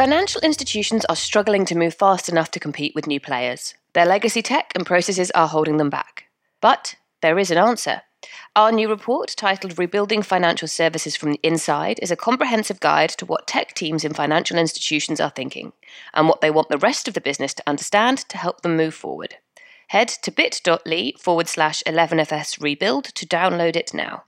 Financial institutions are struggling to move fast enough to compete with new players. Their legacy tech and processes are holding them back. But there is an answer. Our new report, titled Rebuilding Financial Services from the Inside, is a comprehensive guide to what tech teams in financial institutions are thinking and what they want the rest of the business to understand to help them move forward. Head to bit.ly forward slash 11FS rebuild to download it now.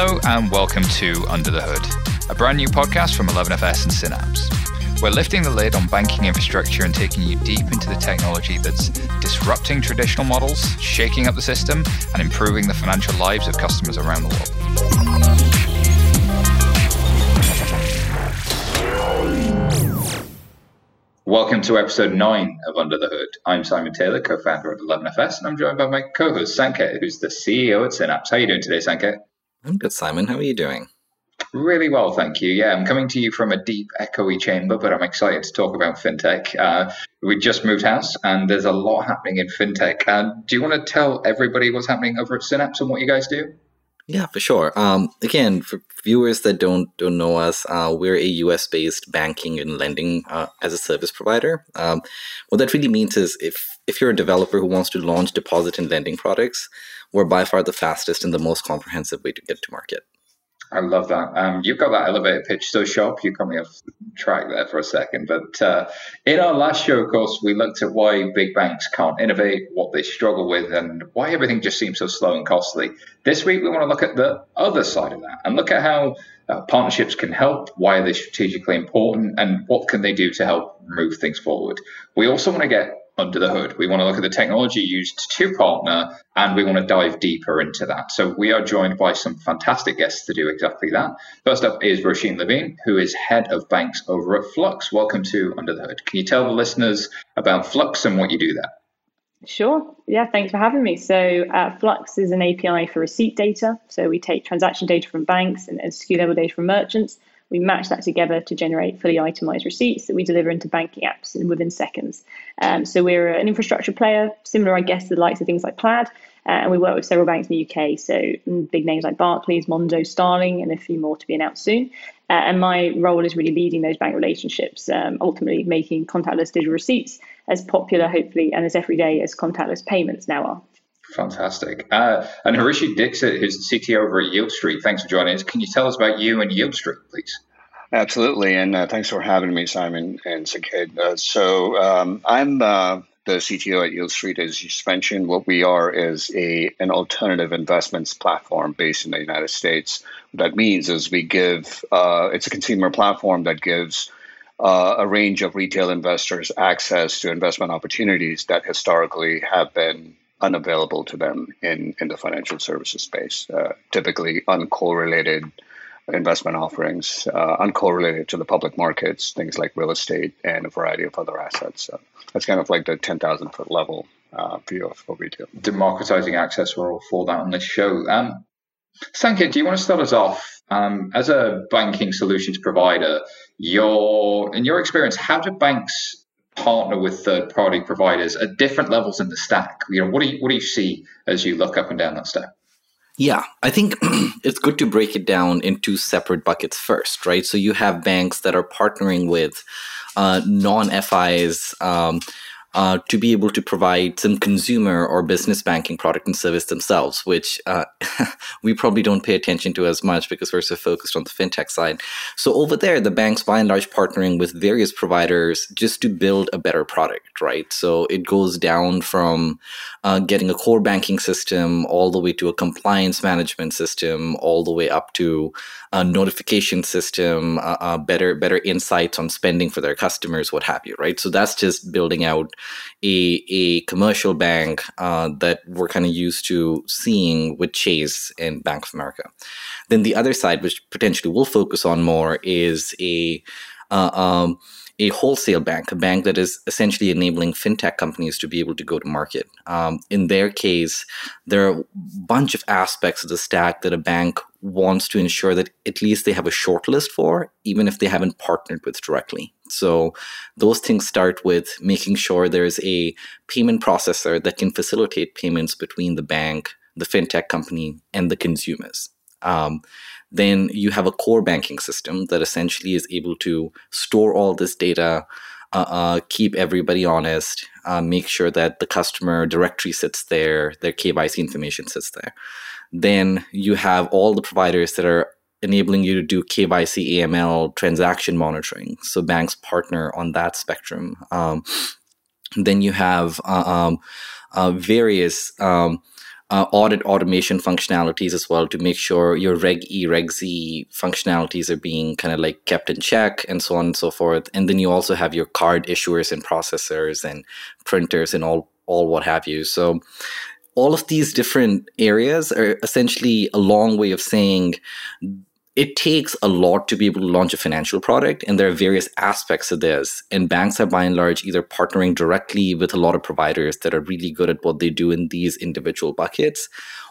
Hello, and welcome to Under the Hood, a brand new podcast from 11FS and Synapse. We're lifting the lid on banking infrastructure and taking you deep into the technology that's disrupting traditional models, shaking up the system, and improving the financial lives of customers around the world. Welcome to episode 9 of Under the Hood. I'm Simon Taylor, co founder of 11FS, and I'm joined by my co host, Sankaet, who's the CEO at Synapse. How are you doing today, Sankaet? I'm good, Simon. How are you doing? Really well, thank you. Yeah, I'm coming to you from a deep, echoey chamber, but I'm excited to talk about fintech. Uh, we just moved house, and there's a lot happening in fintech. Uh, do you want to tell everybody what's happening over at Synapse and what you guys do? Yeah, for sure. Um, again, for viewers that don't don't know us, uh, we're a U.S. based banking and lending uh, as a service provider. Um, what that really means is if if you're a developer who wants to launch deposit and lending products, we're by far the fastest and the most comprehensive way to get to market. I love that. Um, you've got that elevator pitch so sharp. You caught me off track there for a second. But uh, in our last show, of course, we looked at why big banks can't innovate, what they struggle with, and why everything just seems so slow and costly. This week, we want to look at the other side of that and look at how uh, partnerships can help, why are they strategically important, and what can they do to help move things forward. We also want to get under the hood. We want to look at the technology used to partner and we want to dive deeper into that. So we are joined by some fantastic guests to do exactly that. First up is Roisin Levine, who is head of banks over at Flux. Welcome to Under the Hood. Can you tell the listeners about Flux and what you do there? Sure. Yeah, thanks for having me. So, uh, Flux is an API for receipt data. So, we take transaction data from banks and, and SKU level data from merchants we match that together to generate fully itemized receipts that we deliver into banking apps in, within seconds. Um, so we're an infrastructure player, similar, I guess, to the likes of things like Plaid. Uh, and we work with several banks in the UK, so mm, big names like Barclays, Monzo, Starling, and a few more to be announced soon. Uh, and my role is really leading those bank relationships, um, ultimately making contactless digital receipts as popular, hopefully, and as everyday as contactless payments now are. Fantastic. Uh, and Hrishi Dixit, who's the CTO over at Yieldstreet, thanks for joining us. Can you tell us about you and Yieldstreet, please? Absolutely, and uh, thanks for having me, Simon and Sankaet. Uh, so um, I'm uh, the CTO at Yieldstreet. As you mentioned, what we are is a an alternative investments platform based in the United States. What that means is we give uh, it's a consumer platform that gives uh, a range of retail investors access to investment opportunities that historically have been unavailable to them in, in the financial services space, uh, typically uncorrelated investment offerings, uh, uncorrelated to the public markets, things like real estate and a variety of other assets. So that's kind of like the 10,000 foot level uh, view of what we do. Democratizing access, we're all for that on this show. Um, Sankaet, do you want to start us off? Um, as a banking solutions provider, your in your experience, how do banks partner with third party providers at different levels in the stack? You know, what do you what do you see as you look up and down that stack? Yeah, I think it's good to break it down in two separate buckets first, right? So you have banks that are partnering with uh, non FIs. Um, uh, to be able to provide some consumer or business banking product and service themselves, which uh, we probably don't pay attention to as much because we're so focused on the fintech side. So over there, the banks by and large partnering with various providers just to build a better product, right? So it goes down from uh, getting a core banking system all the way to a compliance management system, all the way up to a notification system, better better insights on spending for their customers, what have you, right? So that's just building out a a commercial bank uh, that we're kind of used to seeing with Chase and Bank of America. Then the other side, which potentially we'll focus on more, is a uh, um, a wholesale bank, a bank that is essentially enabling fintech companies to be able to go to market. Um, in their case, there are a bunch of aspects of the stack that a bank wants to ensure that at least they have a short list for, even if they haven't partnered with directly. So those things start with making sure there's a payment processor that can facilitate payments between the bank, the fintech company, and the consumers. Um, then you have a core banking system that essentially is able to store all this data, uh, uh, keep everybody honest, uh, make sure that the customer directory sits there, their KYC information sits there. Then you have all the providers that are enabling you to do KYC AML transaction monitoring. So banks partner on that spectrum. Um, then you have uh, um, uh, various um, uh, audit automation functionalities as well to make sure your Reg E, Reg Z functionalities are being kind of like kept in check and so on and so forth. And then you also have your card issuers and processors and printers and all all what have you. So all of these different areas are essentially a long way of saying it takes a lot to be able to launch a financial product and there are various aspects of this. And banks are by and large either partnering directly with a lot of providers that are really good at what they do in these individual buckets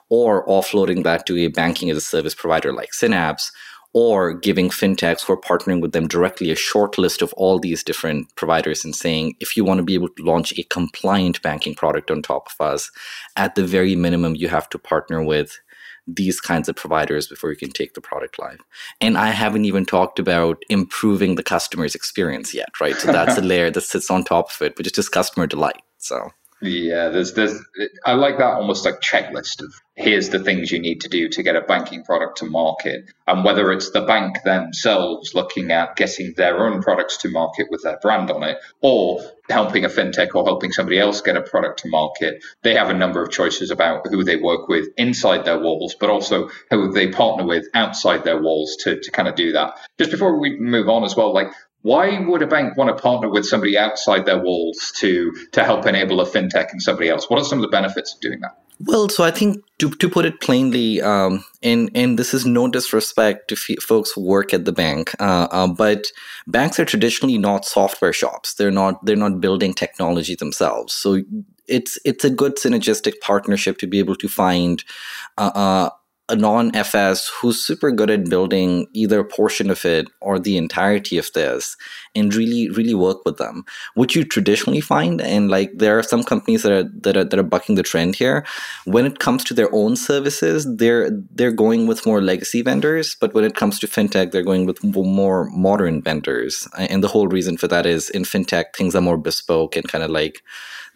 or offloading that to a banking as a service provider like synapse or giving fintechs who are partnering with them directly a short list of all these different providers and saying if you want to be able to launch a compliant banking product on top of us at the very minimum you have to partner with these kinds of providers before you can take the product live. And I haven't even talked about improving the customer's experience yet, right? So that's a layer that sits on top of it, which is just customer delight. So yeah, there's there's I like that almost like checklist of here's the things you need to do to get a banking product to market. And whether it's the bank themselves looking at getting their own products to market with their brand on it, or helping a fintech or helping somebody else get a product to market, they have a number of choices about who they work with inside their walls, but also who they partner with outside their walls to, to kind of do that. Just before we move on as well, like why would a bank want to partner with somebody outside their walls to to help enable a fintech and somebody else? What are some of the benefits of doing that? Well, so I think to, to put it plainly, um, and and this is no disrespect to f- folks who work at the bank, uh, uh, but banks are traditionally not software shops. They're not they're not building technology themselves. So it's it's a good synergistic partnership to be able to find uh, a non-FS who's super good at building either a portion of it or the entirety of this and really really work with them. What you traditionally find and like there are some companies that are that are, that are bucking the trend here when it comes to their own services they're they're going with more legacy vendors but when it comes to fintech they're going with more modern vendors. And the whole reason for that is in fintech things are more bespoke and kind of like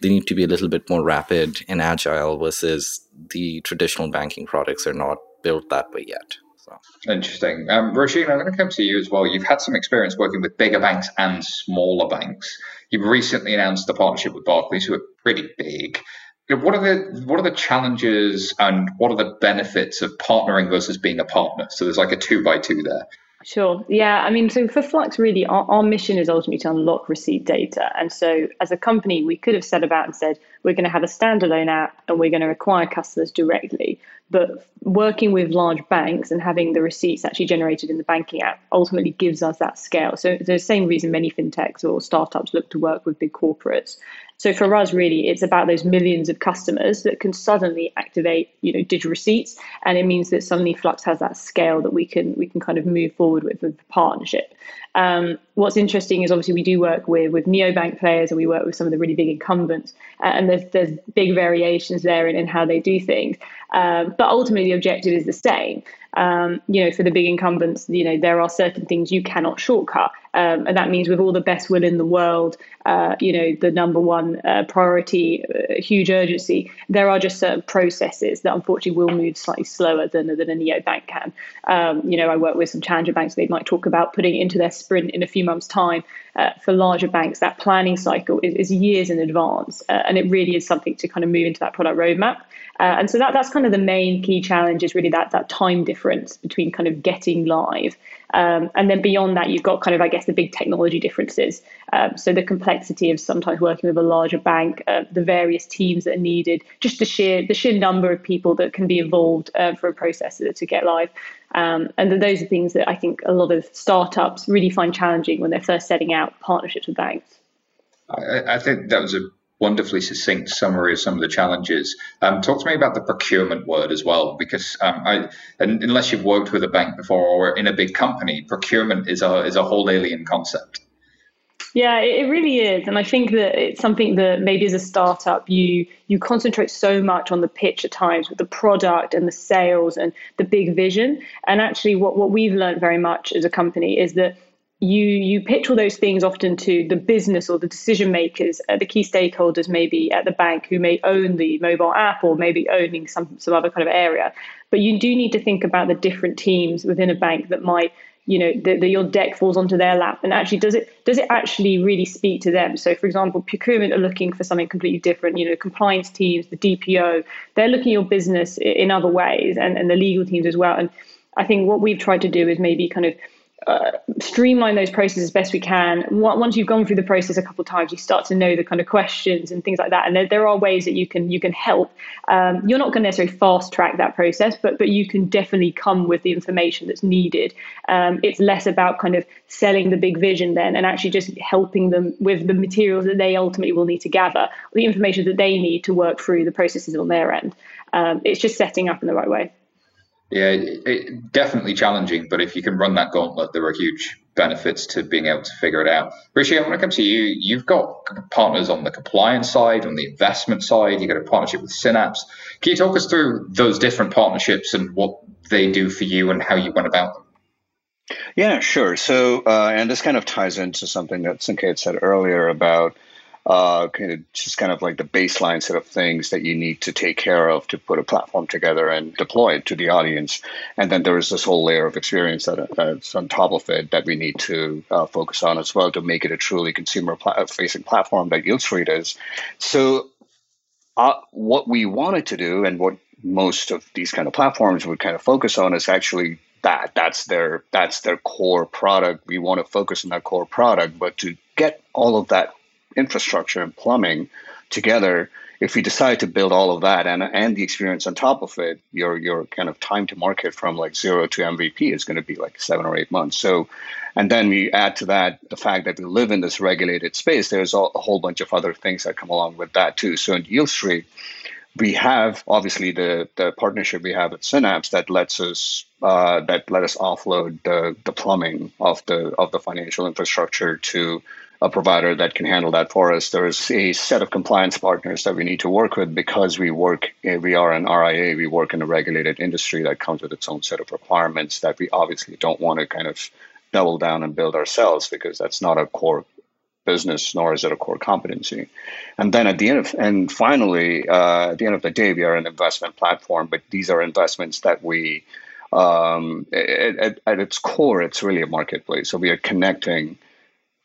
they need to be a little bit more rapid and agile versus the traditional banking products are not built that way yet. So. Interesting. Um, Roisin, I'm going to come to you as well. You've had some experience working with bigger banks and smaller banks. You've recently announced a partnership with Barclays, who are pretty big. What are the what are the challenges and what are the benefits of partnering versus being a partner? So there's like a two by two there. Sure. Yeah. I mean, so for Flux, really, our, our mission is ultimately to unlock receipt data. And so as a company, we could have set about and said, we're going to have a standalone app and we're going to acquire customers directly. But working with large banks and having the receipts actually generated in the banking app ultimately gives us that scale. So the same reason many fintechs or startups look to work with big corporates. So for us, really, it's about those millions of customers that can suddenly activate, you know, digital receipts, and it means that suddenly Flux has that scale that we can we can kind of move forward with the partnership. Um, what's interesting is obviously we do work with with neobank players and we work with some of the really big incumbents, and there's there's big variations there in, in how they do things. Um, but ultimately, the objective is the same. Um, you know, for the big incumbents, you know, there are certain things you cannot shortcut. Um, and that means with all the best will in the world, uh, you know, the number one uh, priority, uh, huge urgency, there are just certain processes that unfortunately will move slightly slower than, than a neobank can. Um, you know, I work with some challenger banks, they might talk about putting into their sprint in a few months' time. Uh, for larger banks, that planning cycle is, is years in advance. Uh, and it really is something to kind of move into that product roadmap. Uh, and so that, that's kind of the main key challenge is really that that time difference between kind of getting live. Um, and then beyond that, you've got kind of, I guess, the big technology differences. Um, so the complexity of sometimes working with a larger bank, uh, the various teams that are needed, just the sheer the sheer number of people that can be involved uh, for a process to get live. Um, and those are things that I think a lot of startups really find challenging when they're first setting out partnerships with banks. I, I think that was a wonderfully succinct summary of some of the challenges. Um, talk to me about the procurement word as well, because um, I, unless you've worked with a bank before or in a big company, procurement is a is a whole alien concept. Yeah, it really is, and I think that it's something that maybe as a startup you you concentrate so much on the pitch at times with the product and the sales and the big vision. And actually, what what we've learned very much as a company is that you you pitch all those things often to the business or the decision makers, uh, the key stakeholders, maybe at the bank who may own the mobile app or maybe owning some some other kind of area. But you do need to think about the different teams within a bank that might you know the, your deck falls onto their lap and actually does it does it actually really speak to them? So for example procurement are looking for something completely different you know compliance teams the dpo they're looking at your business in other ways and, and the legal teams as well and i think what we've tried to do is maybe kind of uh, streamline those processes as best we can. Once you've gone through the process a couple of times, you start to know the kind of questions and things like that. And there, there are ways that you can you can help. Um, you're not going to necessarily fast track that process, but but you can definitely come with the information that's needed. Um, it's less about kind of selling the big vision then, and actually just helping them with the materials that they ultimately will need to gather, the information that they need to work through the processes on their end. Um, it's just setting up in the right way. Yeah, it, definitely challenging, but if you can run that gauntlet, there are huge benefits to being able to figure it out. Hrishi, when it comes to you, you've got partners on the compliance side, on the investment side, you've got a partnership with Synapse. Can you talk us through those different partnerships and what they do for you and how you went about them? Yeah, sure. So, uh, and this kind of ties into something that Sankaet said earlier about uh, kind of just kind of like the baseline set of things that you need to take care of to put a platform together and deploy it to the audience. And then there is this whole layer of experience that, that's on top of it that we need to uh, focus on as well to make it a truly consumer facing platform that YieldStreet is. So, uh, what we wanted to do and what most of these kind of platforms would kind of focus on is actually that that's their that's their core product we want to focus on that core product but to get all of that infrastructure and plumbing together, if we decide to build all of that and and the experience on top of it, your your kind of time to market from like zero to MVP is going to be like seven or eight months. So, and then we add to that the fact that we live in this regulated space. There's a, whole bunch of other things that come along with that too. So in Yieldstreet, we have obviously the the partnership we have at Synapse that lets us uh, that let us offload the the plumbing of the of the financial infrastructure to a provider that can handle that for us. There's a set of compliance partners that we need to work with because we work, eh, we are an RIA, we work in a regulated industry that comes with its own set of requirements that we obviously don't want to kind of double down and build ourselves because that's not a core business nor is it a core competency. And then at the end of and finally uh, at the end of the day we are an investment platform but these are investments that we um, at, at, its core it's really a marketplace. So we are connecting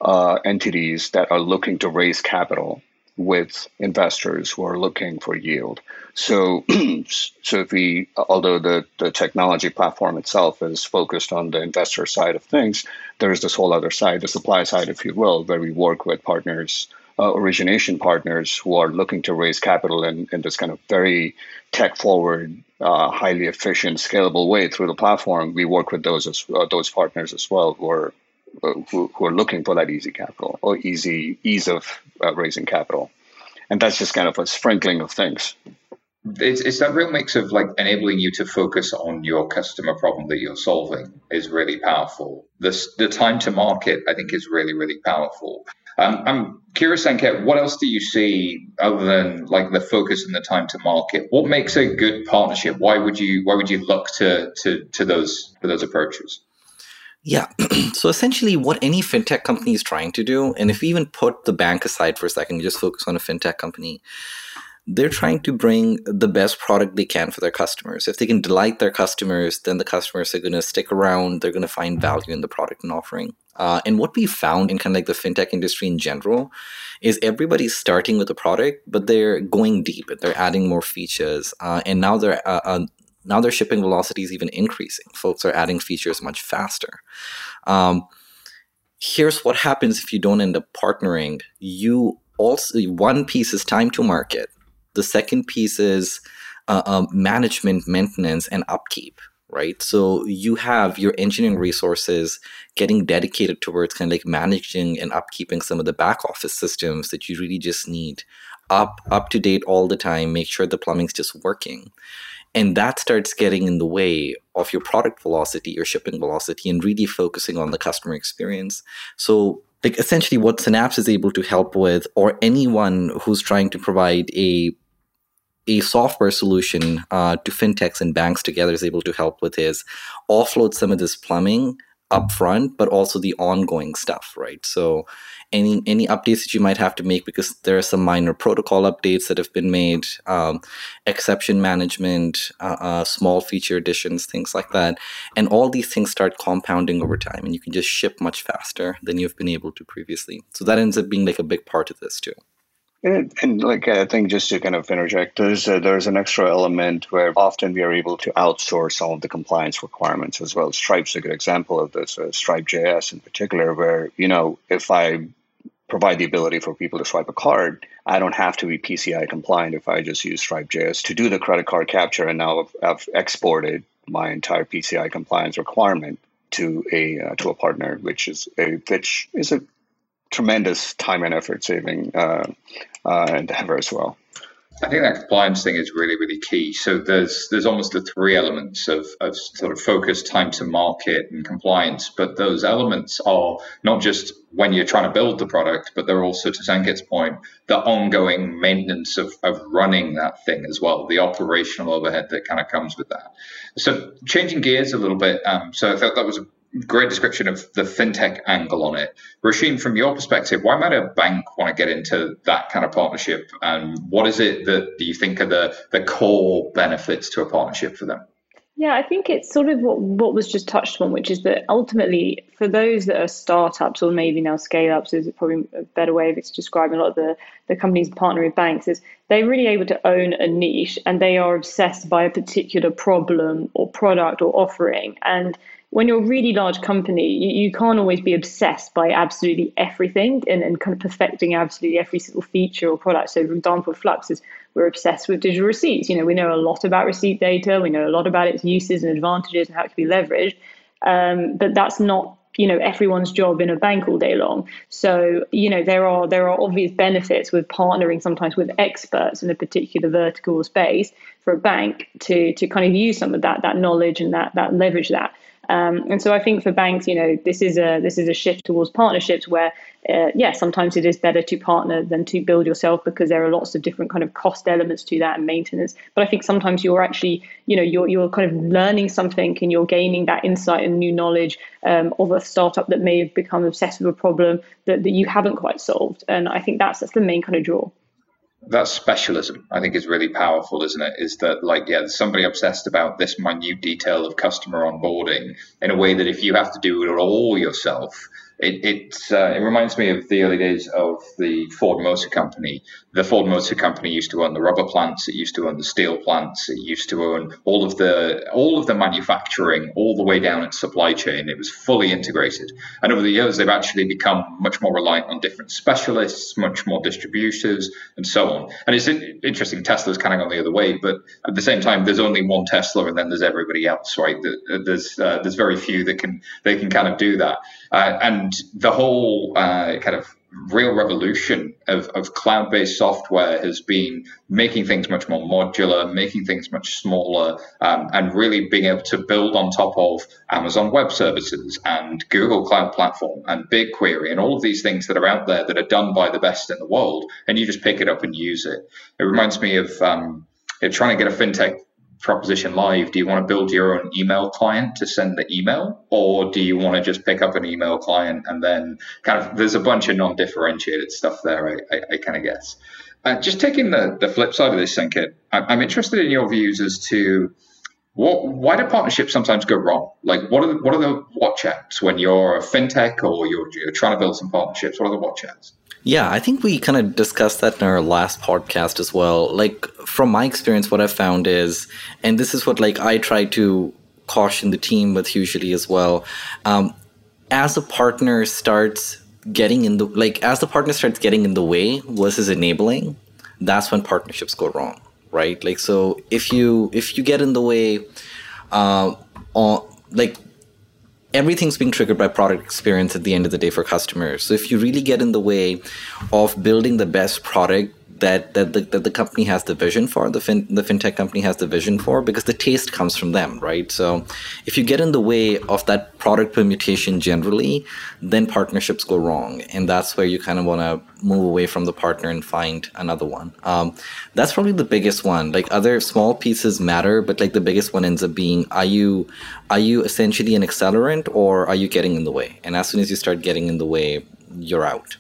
uh, entities that are looking to raise capital with investors who are looking for yield. So, so if we, although the, the technology platform itself is focused on the investor side of things, there's this whole other side, the supply side, if you will, where we work with partners, uh, origination partners who are looking to raise capital in, in this kind of very tech forward, uh, highly efficient, scalable way through the platform. We work with those as, uh, those partners as well who are who, who, are looking for that easy capital or easy ease of uh, raising capital, and that's just kind of a sprinkling of things. It's, it's that real mix of like enabling you to focus on your customer problem that you're solving is really powerful. This the time to market I think is really really powerful. Um, I'm curious, Sankaet, what else do you see other than like the focus and the time to market? What makes a good partnership? Why would you why would you look to to to those to those approaches? Yeah. so essentially, what any fintech company is trying to do, and if we even put the bank aside for a second, just focus on a fintech company, they're trying to bring the best product they can for their customers. If they can delight their customers, then the customers are going to stick around. They're going to find value in the product and offering. Uh, and what we found in kind of like the fintech industry in general is everybody's starting with a product, but they're going deep. They're adding more features, uh, and now they're uh, uh now their shipping velocity is even increasing. Folks are adding features much faster. Um, here's what happens if you don't end up partnering. You also one piece is time to market. The second piece is uh, um, management, maintenance, and upkeep. Right, so you have your engineering resources getting dedicated towards kind of like managing and upkeeping some of the back office systems that you really just need up up to date all the time make sure the plumbing's just working and that starts getting in the way of your product velocity your shipping velocity and really focusing on the customer experience so like essentially what synapse is able to help with or anyone who's trying to provide a a software solution uh, to fintechs and banks together is able to help with is offload some of this plumbing upfront, but also the ongoing stuff, right? So any any updates that you might have to make because there are some minor protocol updates that have been made, um, exception management, uh, uh, small feature additions, things like that, and all these things start compounding over time, and you can just ship much faster than you've been able to previously. So that ends up being like a big part of this too. And, and, like I think just to kind of interject, there's a, there's an extra element where often we are able to outsource some of the compliance requirements as well. Stripe's a good example of this. Uh, Stripe JS in particular, where you know if I provide the ability for people to swipe a card, I don't have to be PCI compliant if I just use Stripe JS to do the credit card capture, and now I've, I've exported my entire PCI compliance requirement to a uh, to a partner, which is a which is a tremendous time and effort saving uh, uh, endeavor as well. I think that compliance thing is really, really key. So there's there's almost the three elements of, of sort of focus, time to market, and compliance. But those elements are not just when you're trying to build the product, but they're also, to Sankaet's point, the ongoing maintenance of, of running that thing as well, the operational overhead that kind of comes with that. So changing gears a little bit. Um, so I thought that was a great description of the fintech angle on it. Roisin, from your perspective, why might a bank want to get into that kind of partnership? And what is it that do you think are the, the core benefits to a partnership for them? Yeah, I think it's sort of what, what was just touched on, which is that ultimately, for those that are startups or maybe now scale ups, is probably a better way of describing a lot of the, the companies partnering with banks, is they're really able to own a niche and they are obsessed by a particular problem or product or offering. And when you're a really large company, you, you can't always be obsessed by absolutely everything and, and kind of perfecting absolutely every single feature or product. So, for example, Flux is we're obsessed with digital receipts. You know, we know a lot about receipt data, we know a lot about its uses and advantages and how it can be leveraged. Um, but that's not you know everyone's job in a bank all day long so you know there are there are obvious benefits with partnering sometimes with experts in a particular vertical space for a bank to to kind of use some of that that knowledge and that that leverage that um, and so I think for banks, you know, this is a this is a shift towards partnerships where, uh, yeah, sometimes it is better to partner than to build yourself because there are lots of different kind of cost elements to that and maintenance. But I think sometimes you're actually, you know, you're you're kind of learning something and you're gaining that insight and new knowledge um, of a startup that may have become obsessed with a problem that, that you haven't quite solved. And I think that's that's the main kind of draw that specialism i think is really powerful isn't it? Is that like yeah there's somebody obsessed about this minute detail of customer onboarding in a way that if you have to do it all yourself it it, uh, it reminds me of the early days of the Ford Motor Company. The Ford Motor Company used to own the rubber plants. It used to own the steel plants. It used to own all of the all of the manufacturing, all the way down its supply chain. It was fully integrated. And over the years, they've actually become much more reliant on different specialists, much more distributors, and so on. And it's interesting. Tesla's kind of gone the other way, but at the same time, there's only one Tesla, and then there's everybody else, right? There's uh, there's very few that can they can kind of do that. Uh, and the whole uh, kind of real revolution of, of cloud based software has been making things much more modular, making things much smaller, um, and really being able to build on top of Amazon Web Services and Google Cloud Platform and BigQuery and all of these things that are out there that are done by the best in the world. And you just pick it up and use it. It reminds me of um, trying to get a fintech proposition live do you want to build your own email client to send the email? Or do you want to just pick up an email client and then kind of there's a bunch of non-differentiated stuff there i, I, I kind of guess. Uh, just taking the, the flip side of this Sankaet, I'm interested in your views as to what, why do partnerships sometimes go wrong? Like, what are the, what are the watch outs when you're a fintech or you're, you're trying to build some partnerships? What are the watch outs? Yeah, I think we kind of discussed that in our last podcast as well. Like from my experience, what I've found is, and this is what like I try to caution the team with usually as well. Um, as a partner starts getting in the like as the partner starts getting in the way versus enabling, that's when partnerships go wrong, right? Like so, if you if you get in the way, uh, on like everything's being triggered by product experience at the end of the day for customers. So if you really get in the way of building the best product that that the, that the company has the vision for the fin, the fintech company has the vision for because the taste comes from them right? So if you get in the way of that product permutation generally then partnerships go wrong. And that's where you kind of want to move away from the partner and find another one. Um, that's probably the biggest one. Like other small pieces matter but like the biggest one ends up being are you are you essentially an accelerant or are you getting in the way? And as soon as you start getting in the way you're out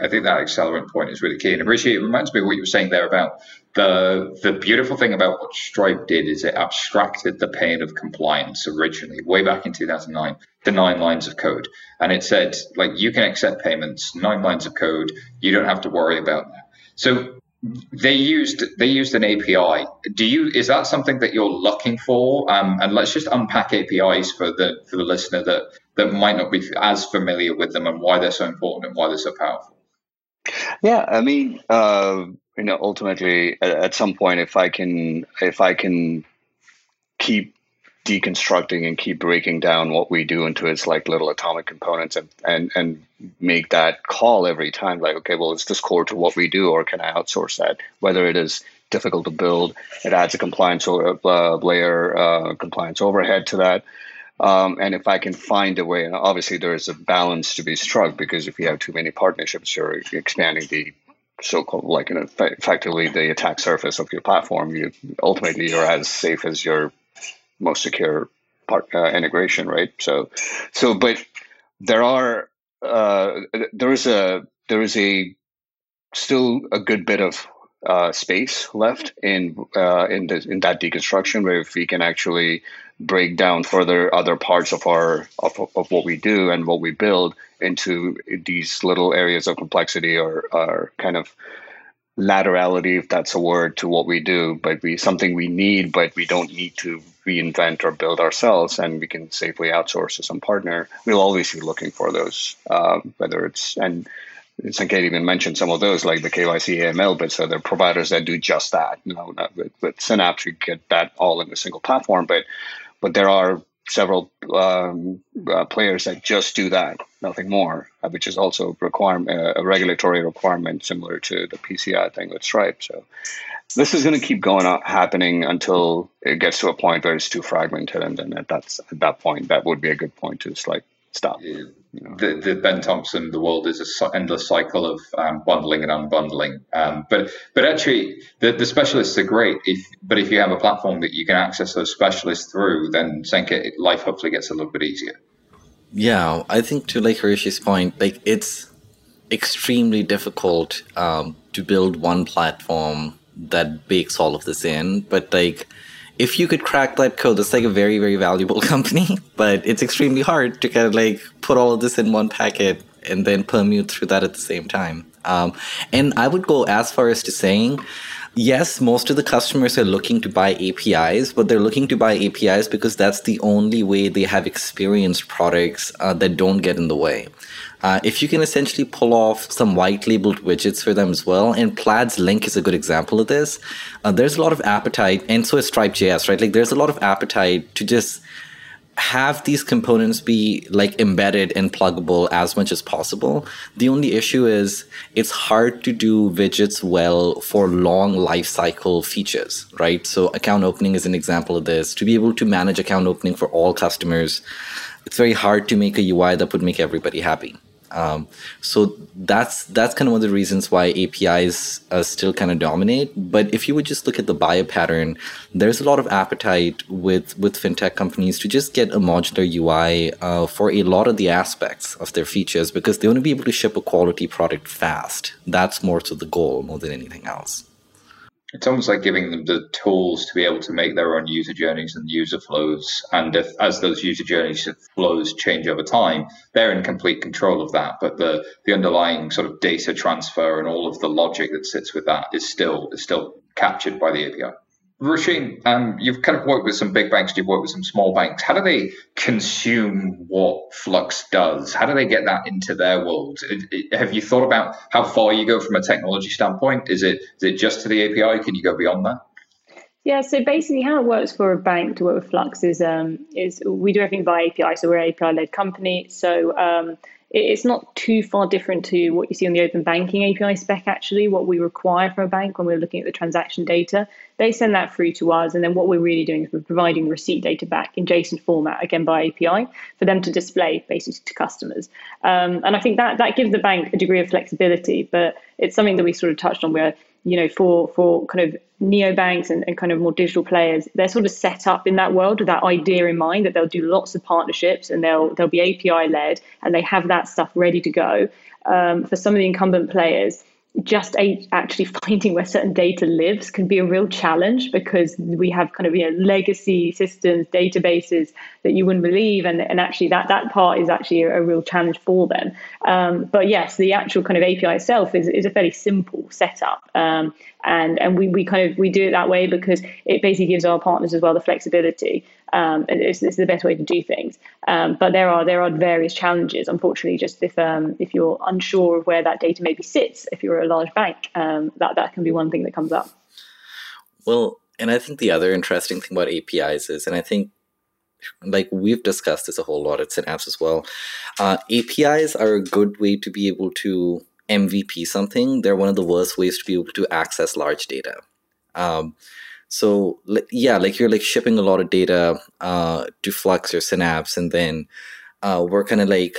I think that accelerant point is really key. And Hrishi, it reminds me of what you were saying there about the the beautiful thing about what Stripe did is it abstracted the pain of compliance originally, way back in 2009, to nine lines of code. And it said, like, you can accept payments, nine lines of code, you don't have to worry about that. So they used they used an API. Do you is that something that you're looking for? Um, and let's just unpack APIs for the for the listener that that might not be as familiar with them and why they're so important and why they're so powerful. Yeah, I mean, uh, you know, ultimately, at, at, some point, if I can, if I can keep deconstructing and keep breaking down what we do into its like little atomic components and and and make that call every time, like, okay, well, is this core to what we do, or can I outsource that? Whether it is difficult to build, it adds a compliance uh, layer, uh, compliance overhead to that. Um, and if I can find a way, and obviously there is a balance to be struck because if you have too many partnerships, you're expanding the so-called like you know, effectively the attack surface of your platform. You ultimately you're as safe as your most secure part uh, integration, right? So, so but there are uh, there is a there is a still a good bit of uh, space left in uh, in the, in that deconstruction where if we can actually break down further other parts of our of, of what we do and what we build into these little areas of complexity or, or kind of laterality if that's a word to what we do but we something we need but we don't need to reinvent or build ourselves and we can safely outsource to some partner we'll always be looking for those uh, whether it's and Sankaet even mentioned some of those, like the KYC AML bits. So there are providers that do just that. You know, with, with Synapse, you get that all in a single platform. But but there are several um, uh, players that just do that, nothing more, uh, which is also requirement, uh, a regulatory requirement similar to the PCI thing with Stripe. So this is going to keep going on happening until it gets to a point where it's too fragmented, and then at that at that point, that would be a good point to like stop. Yeah the, the, Ben Thompson, the world is an endless cycle of um, bundling and unbundling. Um, but but actually, the, the specialists are great. If but if you have a platform that you can access those specialists through, then Sankaet life hopefully gets a little bit easier. Yeah, I think to like Hrishi's point, like it's extremely difficult um, to build one platform that bakes all of this in, but like if you could crack that code, it's like a very, very valuable company, but it's extremely hard to kind of like put all of this in one packet and then permute through that at the same time. Um, and I would go as far as to saying, yes, most of the customers are looking to buy APIs, but they're looking to buy APIs because that's the only way they have experienced products uh, that don't get in the way. Uh, if you can essentially pull off some white labeled widgets for them as well, and Plaid's link is a good example of this, uh, there's a lot of appetite, and so is Stripe.js, right? Like there's a lot of appetite to just have these components be like embedded and pluggable as much as possible. The only issue is it's hard to do widgets well for long lifecycle features, right? So account opening is an example of this. To be able to manage account opening for all customers, it's very hard to make a UI that would make everybody happy. Um, so that's that's kind of one of the reasons why APIs uh, still kind of dominate. But if you would just look at the buyer pattern, there's a lot of appetite with with fintech companies to just get a modular UI uh, for a lot of the aspects of their features because they want to be able to ship a quality product fast. That's more to the goal more than anything else it's almost like giving them the tools to be able to make their own user journeys and user flows. And if, as those user journeys flows change over time, they're in complete control of that. But the, the underlying sort of data transfer and all of the logic that sits with that is still is still captured by the API. Roisin, um, you've kind of worked with some big banks, you've worked with some small banks. How do they consume what Flux does? How do they get that into their world? Have you thought about how far you go from a technology standpoint? Is it is it just to the API? Can you go beyond that? Yeah, so basically, how it works for a bank to work with Flux is um, is we do everything by API. So we're an API led company. So um, it's not too far different to what you see on the open banking API spec, actually, what we require from a bank when we're looking at the transaction data. They send that through to us. And then what we're really doing is we're providing receipt data back in JSON format, again by API, for them to display basically to customers. Um, and I think that, that gives the bank a degree of flexibility, but it's something that we sort of touched on where you know, for for kind of neobanks and, and kind of more digital players, they're sort of set up in that world with that idea in mind that they'll do lots of partnerships and they'll they'll be API led and they have that stuff ready to go. Um, for some of the incumbent players, just actually finding where certain data lives can be a real challenge because we have kind of you know legacy systems databases that you wouldn't believe. And, and actually that that part is actually a, a real challenge for them. Um, but yes the actual kind of api itself is, is a fairly simple setup. Um, and and we, we kind of we do it that way because it basically gives our partners as well the flexibility um, it's, the best way to do things. Um, but there are there are various challenges. Unfortunately, just if um, if you're unsure of where that data maybe sits, if you're a large bank, um, that that can be one thing that comes up. Well, and I think the other interesting thing about APIs is, and I think like we've discussed this a whole lot at Synapse as well. Uh, APIs are a good way to be able to MVP something. They're one of the worst ways to be able to access large data. Um, so yeah, like you're like shipping a lot of data uh, to Flux or Synapse, and then uh, we're kind of like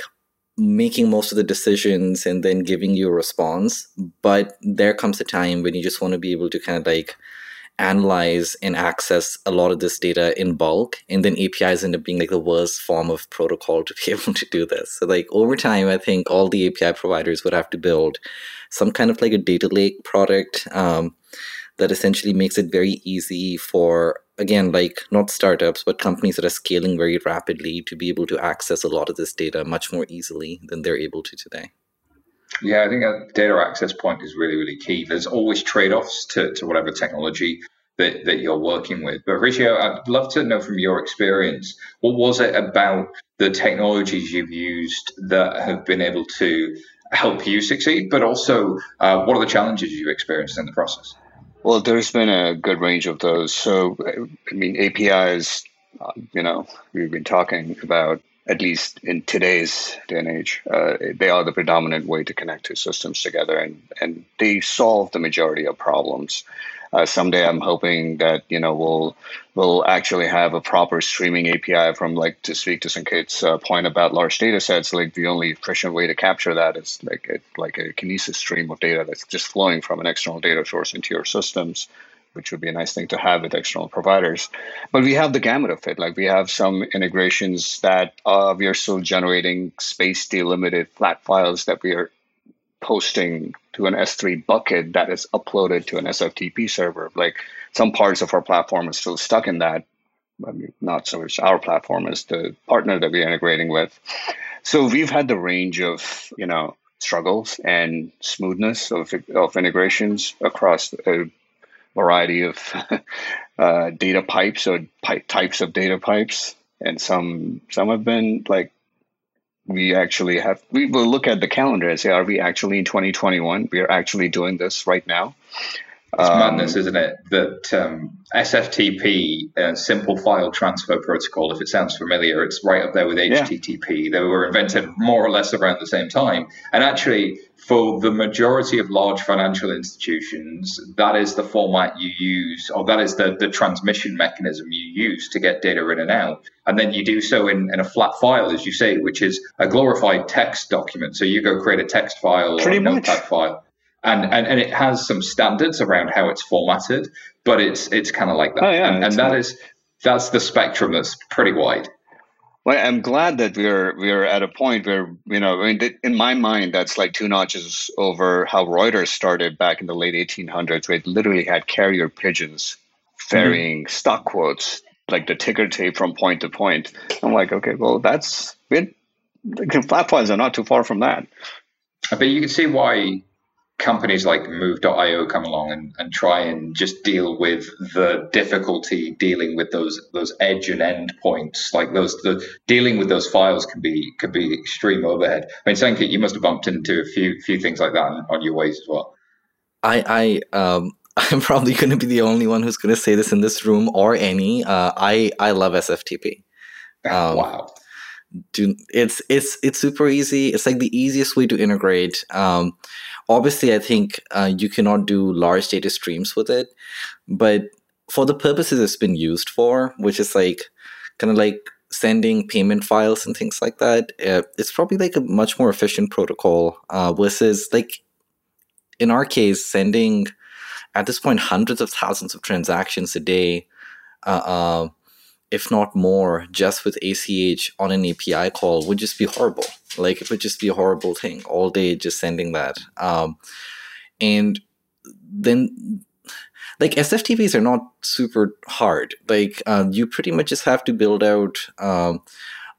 making most of the decisions and then giving you a response. But there comes a time when you just want to be able to kind of like analyze and access a lot of this data in bulk and then apis end up being like the worst form of protocol to be able to do this so like over time i think all the api providers would have to build some kind of like a data lake product um, that essentially makes it very easy for again like not startups but companies that are scaling very rapidly to be able to access a lot of this data much more easily than they're able to today. Yeah i think that data access point is really really key. There's always trade-offs to, to whatever technology that, that you're working with. But Hrishi, i'd love to know from your experience what was it about the technologies you've used that have been able to help you succeed but also uh, what are the challenges you've experienced in the process well, there's been a good range of those. So, I mean, APIs, you know, we've been talking about, at least in today's day and age, uh, they are the predominant way to connect two systems together and, and they solve the majority of problems. Uh, someday I'm hoping that you know we'll we'll actually have a proper streaming API from like to speak to Sankaet's uh, point about large data sets. Like the only efficient way to capture that is like a, like a kinesis stream of data that's just flowing from an external data source into your systems which would be a nice thing to have with external providers. But we have the gamut of it. Like we have some integrations that uh, we are still generating space delimited flat files that we are posting to an S3 bucket that is uploaded to an SFTP server. Like some parts of our platform is still stuck in that. I mean, not so much our platform as the partner that we're integrating with. So we've had the range of, you know, struggles and smoothness of, of integrations across a variety of uh, data pipes or types of data pipes. And some some have been like we actually have we will look at the calendar and say are we actually in 2021 we are actually doing this right now it's um, madness isn't it that um, sftp uh, simple file transfer protocol if it sounds familiar it's right up there with http yeah. they were invented more or less around the same time and actually for the majority of large financial institutions, that is the format you use, or that is the, the transmission mechanism you use to get data in and out. And then you do so in, in a flat file, as you say, which is a glorified text document. So you go create a text file Pretty or a much. notepad file. And, and, and it has some standards around how it's formatted, but it's it's kind of like that. Oh, yeah, and, and that is that's the spectrum that's pretty wide. Well, I'm glad that we're we're at a point where you know, I mean, in my mind, that's like two notches over how Reuters started back in the late 1800s, where it literally had carrier pigeons ferrying mm-hmm. stock quotes, like the ticker tape from point to point. I'm like, okay, well, that's it. Flat files are not too far from that. But you can see why companies like moov.io come along and, and try and just deal with the difficulty dealing with those those edge and end points. Like those the dealing with those files can be could be extreme overhead. I mean Sankaet, you must have bumped into a few few things like that on, on your ways as well. I i um i'm probably going to be the only one who's going to say this in this room or any. Uh, i i love sftp um, wow. do it's it's it's super easy. It's like the easiest way to integrate. Um, obviously, I think uh, you cannot do large data streams with it, but for the purposes it's been used for, which is like kind of like sending payment files and things like that, uh, it's probably like a much more efficient protocol uh, versus like in our case sending at this point hundreds of thousands of transactions a day. Uh, uh if not more, just with ACH on an API call would just be horrible. Like it would just be a horrible thing all day, just sending that. Um, and then, like SFTPs are not super hard. Like uh, you pretty much just have to build out um,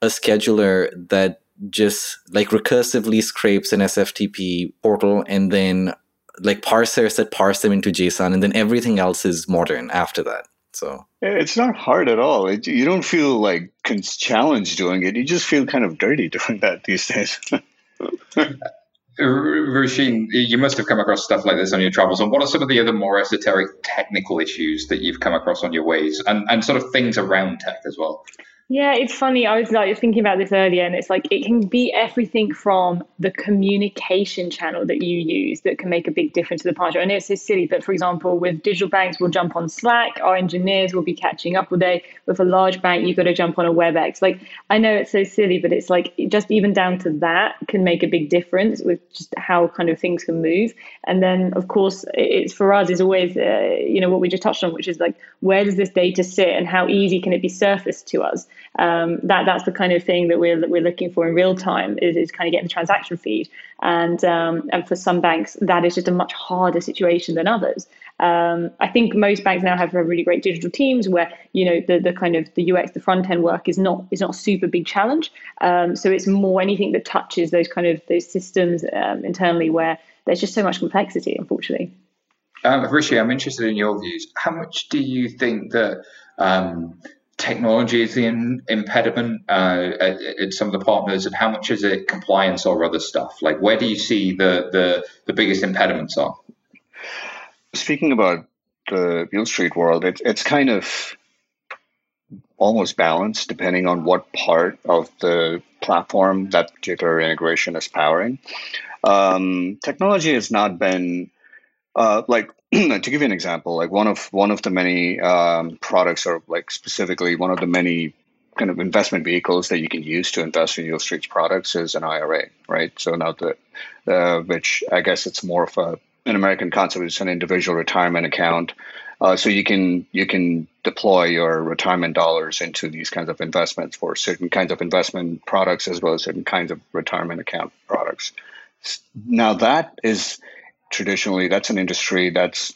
a scheduler that just like recursively scrapes an SFTP portal and then like parsers that parse them into JSON, and then everything else is modern after that. So it's not hard at all. It, you don't feel like challenged doing it. You just feel kind of dirty doing that these days. Roisin, you must have come across stuff like this on your travels. And what are some of the other more esoteric technical issues that you've come across on your ways, and, and sort of things around tech as well? Yeah, it's funny. I was like thinking about this earlier, and it's like it can be everything from the communication channel that you use that can make a big difference to the partner. I know it's so silly, but for example, with digital banks, we'll jump on Slack. Our engineers will be catching up all day. With a large bank, you've got to jump on a WebEx. Like I know it's so silly, but it's like just even down to that can make a big difference with just how kind of things can move. And then, of course, it's for us is always uh, you know what we just touched on, which is like where does this data sit and how easy can it be surfaced to us? Um, that that's the kind of thing that we're we're looking for in real time is, is kind of getting the transaction feed. And um, and for some banks that is just a much harder situation than others. Um, I think most banks now have really great digital teams where you know the the kind of the UX the front end work is not is not a super big challenge. Um, so it's more anything that touches those kind of those systems um, internally where there's just so much complexity unfortunately. Um, Hrishi, I'm interested in your views. How much do you think that um, technology is the in, impediment uh, at, some of the partners, and how much is it compliance or other stuff? Like, where do you see the the, the biggest impediments are? Speaking about the Yieldstreet world, it, it's kind of almost balanced depending on what part of the platform that particular integration is powering. Um, technology has not been uh, like to give you an example, like one of one of the many um, products, or like specifically one of the many kind of investment vehicles that you can use to invest in Yieldstreet's products is an IRA, right? So now the, uh, which I guess it's more of a an American concept. It's an individual retirement account. Uh, so you can you can deploy your retirement dollars into these kinds of investments for certain kinds of investment products as well as certain kinds of retirement account products. Now that is traditionally that's an industry that's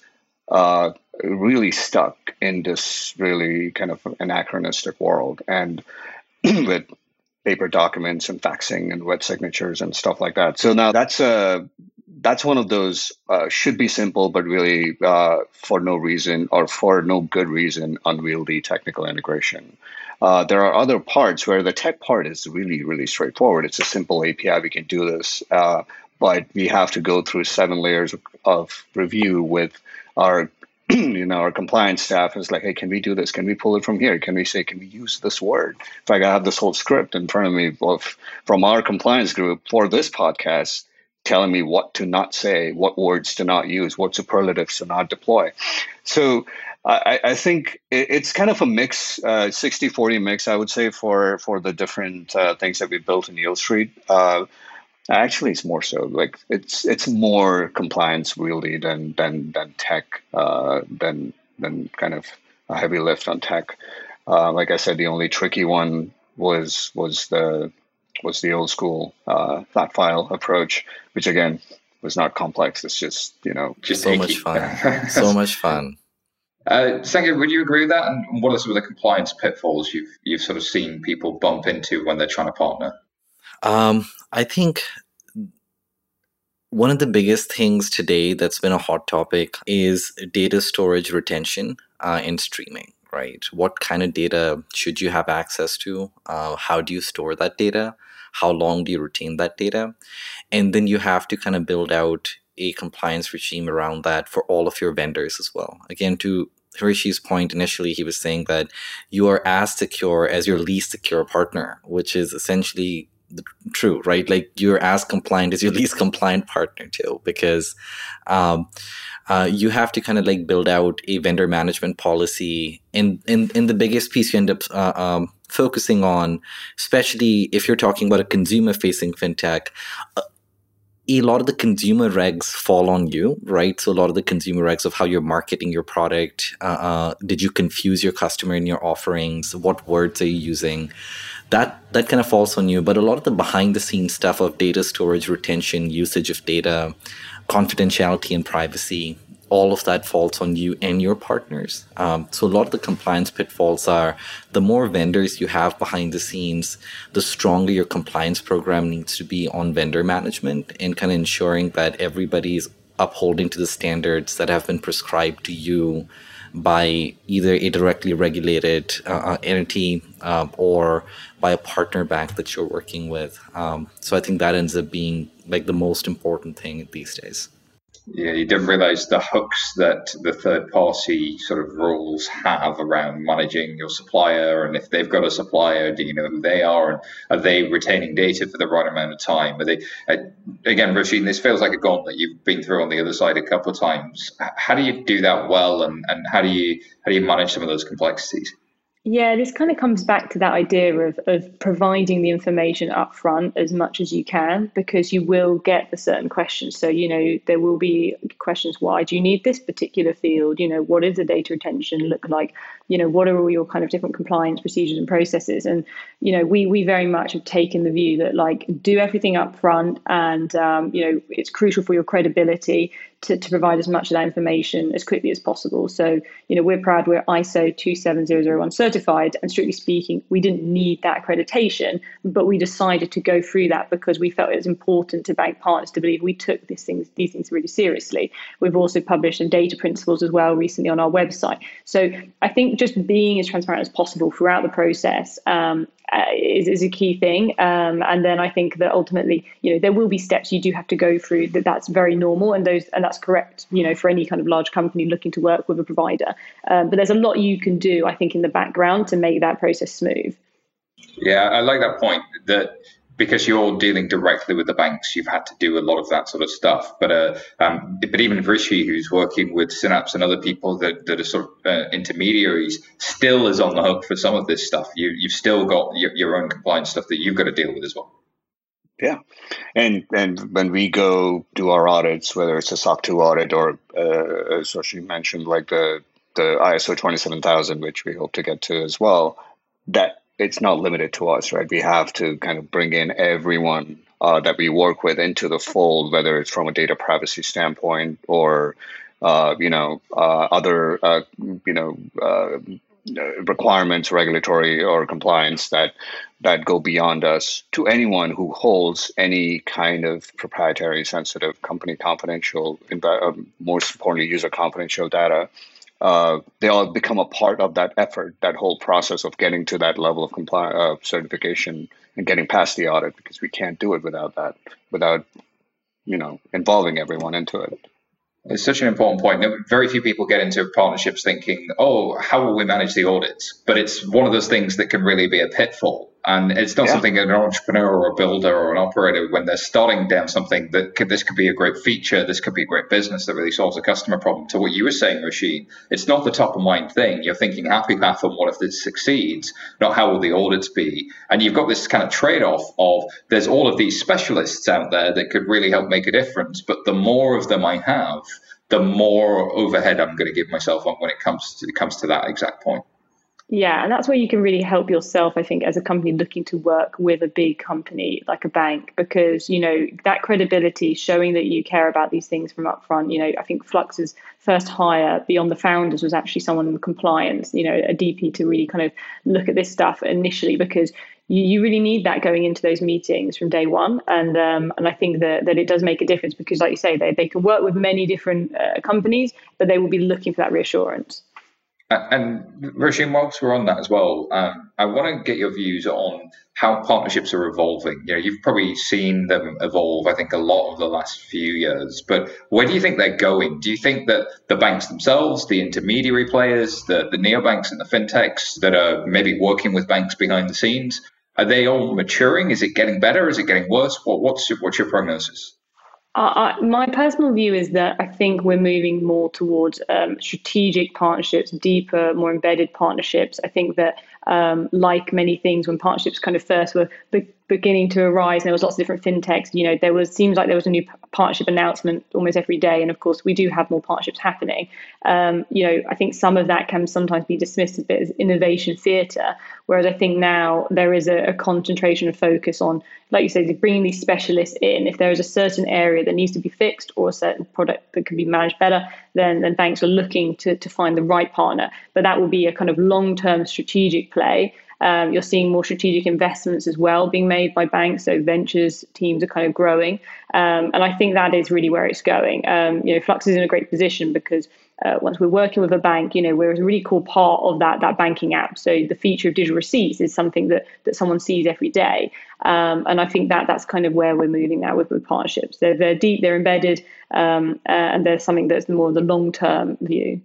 uh, really stuck in this really kind of anachronistic world and with paper documents and faxing and wet signatures and stuff like that. So now that's a that's one of those uh, should be simple, but really uh, for no reason or for no good reason, unwieldy technical integration. Uh, there are other parts where the tech part is really, really straightforward. It's a simple API. We can do this. Uh, but we have to go through seven layers of review with our you know our compliance staff. Is like hey can we do this? Can we pull it from here? Can we say can we use this word? In fact i have this whole script in front of me of from our compliance group for this podcast telling me what to not say what words to not use what superlatives to not deploy. So I, I think it's kind of a mix, uh, 60 40 mix, I would say, for, for the different uh, things that we built in Yieldstreet. Uh, Actually, it's more so like it's it's more compliance really than than than tech uh, than than kind of a heavy lift on tech. Uh, like I said, the only tricky one was was the was the old school uh, flat file approach, which again was not complex. It's just you know just so much fun, so much fun. Uh, Sankaet, would you agree with that? And what are some of the compliance pitfalls you've you've sort of seen people bump into when they're trying to partner? Um, I think one of the biggest things today that's been a hot topic is data storage retention uh, in streaming, right? What kind of data should you have access to? Uh, how do you store that data? How long do you retain that data? And then you have to kind of build out a compliance regime around that for all of your vendors as well. Again, to Hrishi's point initially, he was saying that you are as secure as your least secure partner, which is essentially true, right? Like you're as compliant as your least compliant partner too, because um, uh, you have to kind of like build out a vendor management policy. In in in the biggest piece, you end up uh, um, focusing on, especially if you're talking about a consumer facing fintech. Uh, a lot of the consumer regs fall on you, right? So a lot of the consumer regs of how you're marketing your product. Uh, uh, did you confuse your customer in your offerings? What words are you using? That that kind of falls on you but a lot of the behind the scenes stuff of data storage retention usage of data confidentiality and privacy all of that falls on you and your partners. Um, so a lot of the compliance pitfalls are the more vendors you have behind the scenes the stronger your compliance program needs to be on vendor management and kind of ensuring that everybody's upholding to the standards that have been prescribed to you by either a directly regulated uh, uh entity uh, or by a partner bank that you're working with. Um, so I think that ends up being like the most important thing these days. Yeah, you didn't realize the hooks that the third party sort of rules have around managing your supplier. And if they've got a supplier, do you know who they are? And are they retaining data for the right amount of time? Are they, uh, again, Roisin, this feels like a gauntlet you've been through on the other side a couple of times. How do you do that well? And, and how do you, how do you manage some of those complexities? Yeah, this kind of comes back to that idea of, of providing the information up front as much as you can because you will get the certain questions. So, you know, there will be questions why do you need this particular field? You know, what does the data retention look like? You know, what are all your kind of different compliance procedures and processes? And, you know, we we very much have taken the view that like do everything up front and um, you know, it's crucial for your credibility to, to provide as much of that information as quickly as possible. So, you know, we're proud we're ISO 27001 certified, and strictly speaking, we didn't need that accreditation, but we decided to go through that because we felt it was important to bank partners to believe we took things these things really seriously. We've also published some data principles as well recently on our website. So, I think just being as transparent as possible throughout the process um, uh, is, is a key thing. Um, and then I think that ultimately, you know, there will be steps you do have to go through. That that's very normal, and those and that's correct. You know, for any kind of large company looking to work with a provider. Um, but there's a lot you can do, I think, in the background to make that process smooth. Yeah, I like that point. That because you're dealing directly with the banks, you've had to do a lot of that sort of stuff. But uh, um, but even Hrishi, who's working with Synapse and other people that, that are sort of uh, intermediaries, still is on the hook for some of this stuff. You you've still got your, your own compliance stuff that you've got to deal with as well. Yeah, and and when we go do our audits, whether it's a SOC 2 audit or uh, as she mentioned, like the the ISO twenty seven thousand, which we hope to get to as well, that it's not limited to us, right? We have to kind of bring in everyone uh, that we work with into the fold, whether it's from a data privacy standpoint or uh, you know uh, other uh, you know uh, requirements, regulatory or compliance that that go beyond us to anyone who holds any kind of proprietary, sensitive, company confidential, um, most importantly, user confidential data uh, they all become a part of that effort, that whole process of getting to that level of compli- uh, certification and getting past the audit, because we can't do it without that, without you know involving everyone into it. It's such an important point. Very few people get into partnerships thinking, "Oh, how will we manage the audits?" But it's one of those things that can really be a pitfall and it's not yeah. something an entrepreneur or a builder or an operator, when they're starting down something that could, this could be a great feature, this could be a great business that really solves a customer problem. To what you were saying, Roisin, it's not the top of mind thing. You're thinking happy path on what if this succeeds, not how will the audits be. And you've got this kind of trade off of there's all of these specialists out there that could really help make a difference. But the more of them I have, the more overhead I'm going to give myself on when it comes to, it comes to that exact point. Yeah, and that's where you can really help yourself, I think, as a company looking to work with a big company like a bank, because, you know, that credibility, showing that you care about these things from upfront. You know, I think Flux's first hire beyond the founders was actually someone in compliance, you know, a DP to really kind of look at this stuff initially, because you, you really need that going into those meetings from day one. And um, and I think that, that it does make a difference because, like you say, they, they can work with many different uh, companies, but they will be looking for that reassurance. And Roisin, whilst we're on that as well, um, I want to get your views on how partnerships are evolving. You know, you've probably seen them evolve, I think, a lot of the last few years. But where do you think they're going? Do you think that the banks themselves, the intermediary players, the, the neobanks and the fintechs that are maybe working with banks behind the scenes, are they all maturing? Is it getting better? Is it getting worse? What, what's your, what's your prognosis? Uh, my personal view is that I think we're moving more towards um, strategic partnerships, deeper, more embedded partnerships. I think that, um, like many things, when partnerships kind of first were beginning to arise, and there was lots of different fintechs. You know, there was seems like there was a new partnership announcement almost every day, and of course, we do have more partnerships happening. Um, you know, I think some of that can sometimes be dismissed a bit as innovation theatre, whereas I think now there is a, a concentration of focus on, like you say, bringing these specialists in. If there is a certain area that needs to be fixed or a certain product that can be managed better, then then banks are looking to to find the right partner. But that will be a kind of long term strategic play. Um, you're seeing more strategic investments as well being made by banks. So ventures teams are kind of growing, um, and I think that is really where it's going. Um, you know, Flux is in a great position because uh, once we're working with a bank, you know, we're a really cool part of that that banking app. So the feature of digital receipts is something that that someone sees every day, um, and I think that that's kind of where we're moving now with, with partnerships. They're they're deep, they're embedded, um, uh, and there's something that's more of the long term view.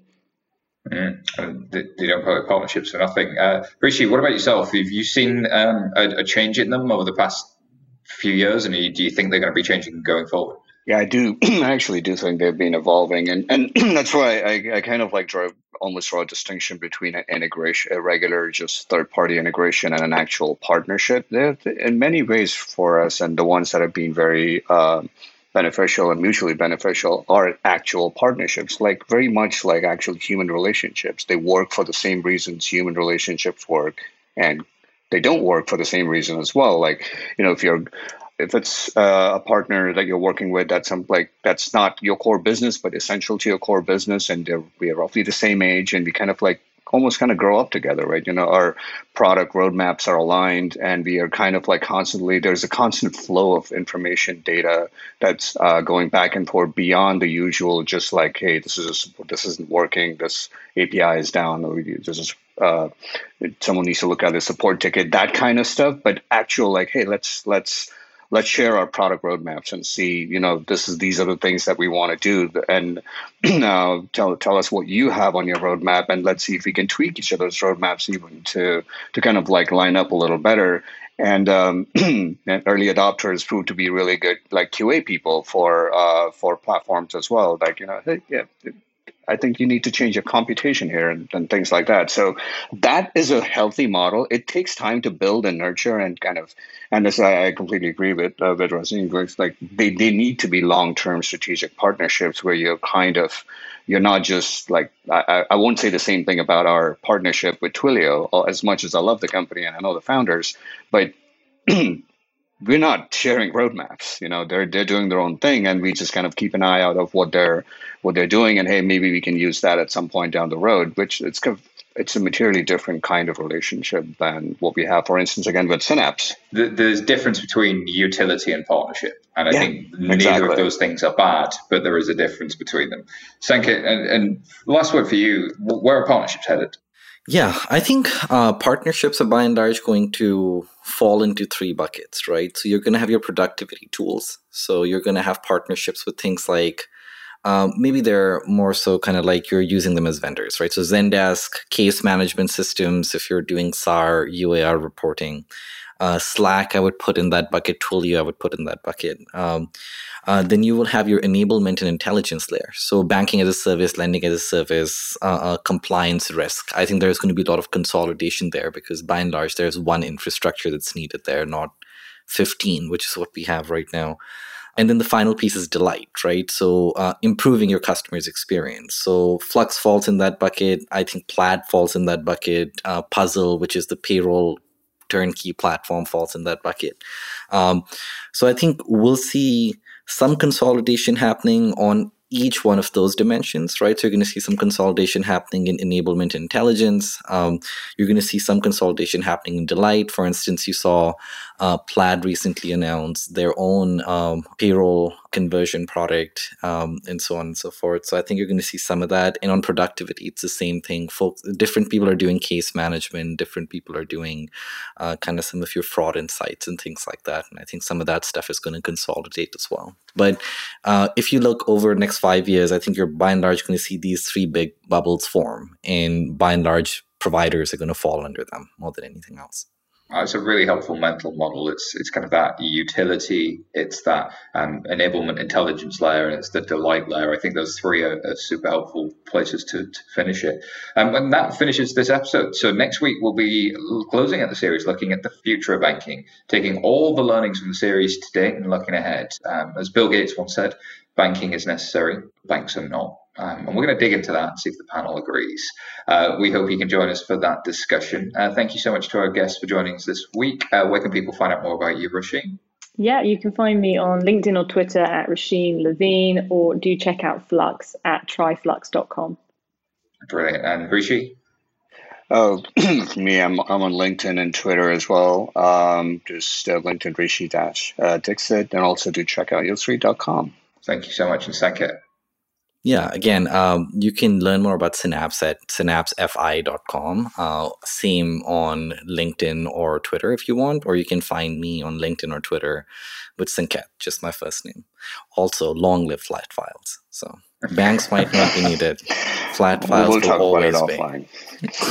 Mm. They don't it partnerships for nothing. Uh, Hrishi, what about yourself? Have you seen um, a, a, change in them over the past few years, and do you think they're going to be changing going forward? Yeah, I do. I actually do think they've been evolving, and and that's why I, I kind of like draw almost draw a distinction between an integration, a regular just third party integration, and an actual partnership. They're in many ways for us, and the ones that have been very uh, beneficial and mutually beneficial are actual partnerships, like very much like actual human relationships. They work for the same reasons human relationships work, and they don't work for the same reason as well. Like, you know, if you're if it's uh, a partner that you're working with that's some, like that's not your core business but essential to your core business and we are roughly the same age and we kind of like almost kind of grow up together, right? You know, our product roadmaps are aligned, and we are kind of like constantly. There's a constant flow of information, data that's uh, going back and forth beyond the usual. Just like, hey, this is this isn't working. This API is down. Or this is uh, someone needs to look at the support ticket. That kind of stuff. But actual, like, hey, let's let's let's share our product roadmaps and see, you know, this is these are the things that we want to do, and uh, tell tell us what you have on your roadmap, and let's see if we can tweak each other's roadmaps even to to kind of like line up a little better. And, um, and early adopters proved to be really good, like QA people for uh, for platforms as well. Like you know, hey, yeah, I think you need to change your computation here and, and, things like that. So that is a healthy model. It takes time to build and nurture and kind of, and as I, I completely agree with uh, with Roisin. Like they, they need to be long term strategic partnerships where you're kind of you're not just like I, I won't say the same thing about our partnership with Twilio uh, as much as I love the company and I know the founders, but we're not sharing roadmaps. You know, they're they're doing their own thing, and we just kind of keep an eye out of what they're what they're doing, and hey, maybe we can use that at some point down the road. Which it's kind of, it's a materially different kind of relationship than what we have, for instance, again with Synapse. There's difference between utility and partnership, and I yeah, think neither exactly. of those things are bad, but there is a difference between them. Sankaet, and, and last word for you: where are partnerships headed? Yeah, I think uh, partnerships are by and large going to fall into three buckets, right? So you're going to have your productivity tools. So you're going to have partnerships with things like um, maybe they're more so kind of like you're using them as vendors, right? So Zendesk, case management systems, if you're doing SAR, UAR reporting. Uh, Slack, I would put in that bucket. Twilio, I would put in that bucket. Um, uh, then you will have your enablement and intelligence layer. So banking as a service, lending as a service, uh, uh, compliance risk. I think there's going to be a lot of consolidation there because by and large, there's one infrastructure that's needed there, not 15, which is what we have right now. And then the final piece is delight, right? So uh, improving your customer's experience. So Flux falls in that bucket. I think Plaid falls in that bucket. Uh, Puzzle, which is the payroll turnkey platform, falls in that bucket. Um, so I think we'll see some consolidation happening on each one of those dimensions, right? So you're going to see some consolidation happening in enablement intelligence. Um, you're going to see some consolidation happening in delight. For instance, you saw uh, Plaid recently announced their own um, payroll conversion product, um, and so on and so forth. So I think you're going to see some of that. And on productivity, it's the same thing. Folks, different people are doing case management, different people are doing uh, kind of some of your fraud insights and things like that. And I think some of that stuff is going to consolidate as well. But uh, if you look over the next five years, I think you're by and large going to see these three big bubbles form, and by and large, providers are going to fall under them more than anything else. Uh, it's a really helpful mental model. It's it's kind of that utility, it's that um, enablement intelligence layer, and it's the delight layer. I think those three are, are super helpful places to, to finish it. Um, and that finishes this episode. So next week we'll be closing out the series, looking at the future of banking, taking all the learnings from the series to date and looking ahead. Um, as Bill Gates once said, banking is necessary, banks are not. Um, and we're going to dig into that and see if the panel agrees. Uh, we hope you can join us for that discussion. Uh, thank you so much to our guests for joining us this week. Uh, where can people find out more about you, Roisin? Yeah, you can find me on LinkedIn or Twitter at Roisin Levine, or do check out Flux at tryflux.com. Brilliant. And Hrishi? Oh, me, I'm, I'm on LinkedIn and Twitter as well. Um, just uh, LinkedIn Hrishi Dash uh, Dixit, and also do check out yieldstreet.com. Thank you so much, and Sankaet. Yeah, again, um, you can learn more about Synapse at synapsefi.com. Uh, same on LinkedIn or Twitter if you want, or you can find me on LinkedIn or Twitter with Sankaet, just my first name. Also, long live flat files. So banks might not be needed. Flat files we'll will always be.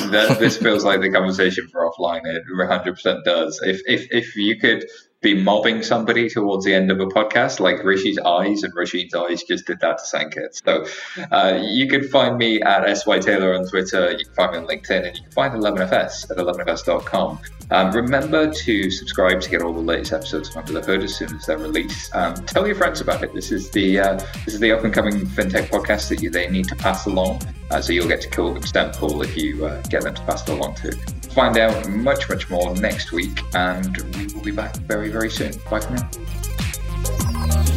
that, this feels like the conversation for offline. It 100% does. If, if, if you could be mobbing somebody towards the end of a podcast, like Hrishi's eyes and Roisin's eyes just did that to Sankaet. So uh, you can find me at SY Taylor on Twitter, you can find me on LinkedIn, and you can find 11FS at 11FS.com. Um, remember to subscribe to get all the latest episodes of Under the Hood as soon as they're released. Um, tell your friends about it. This is the uh, this is the up and coming fintech podcast that you, they need to pass along. Uh, so you'll get to kill them stamp pool if you uh, get them to pass it along too find out much, much more next week, and we will be back very, very soon. Bye for now.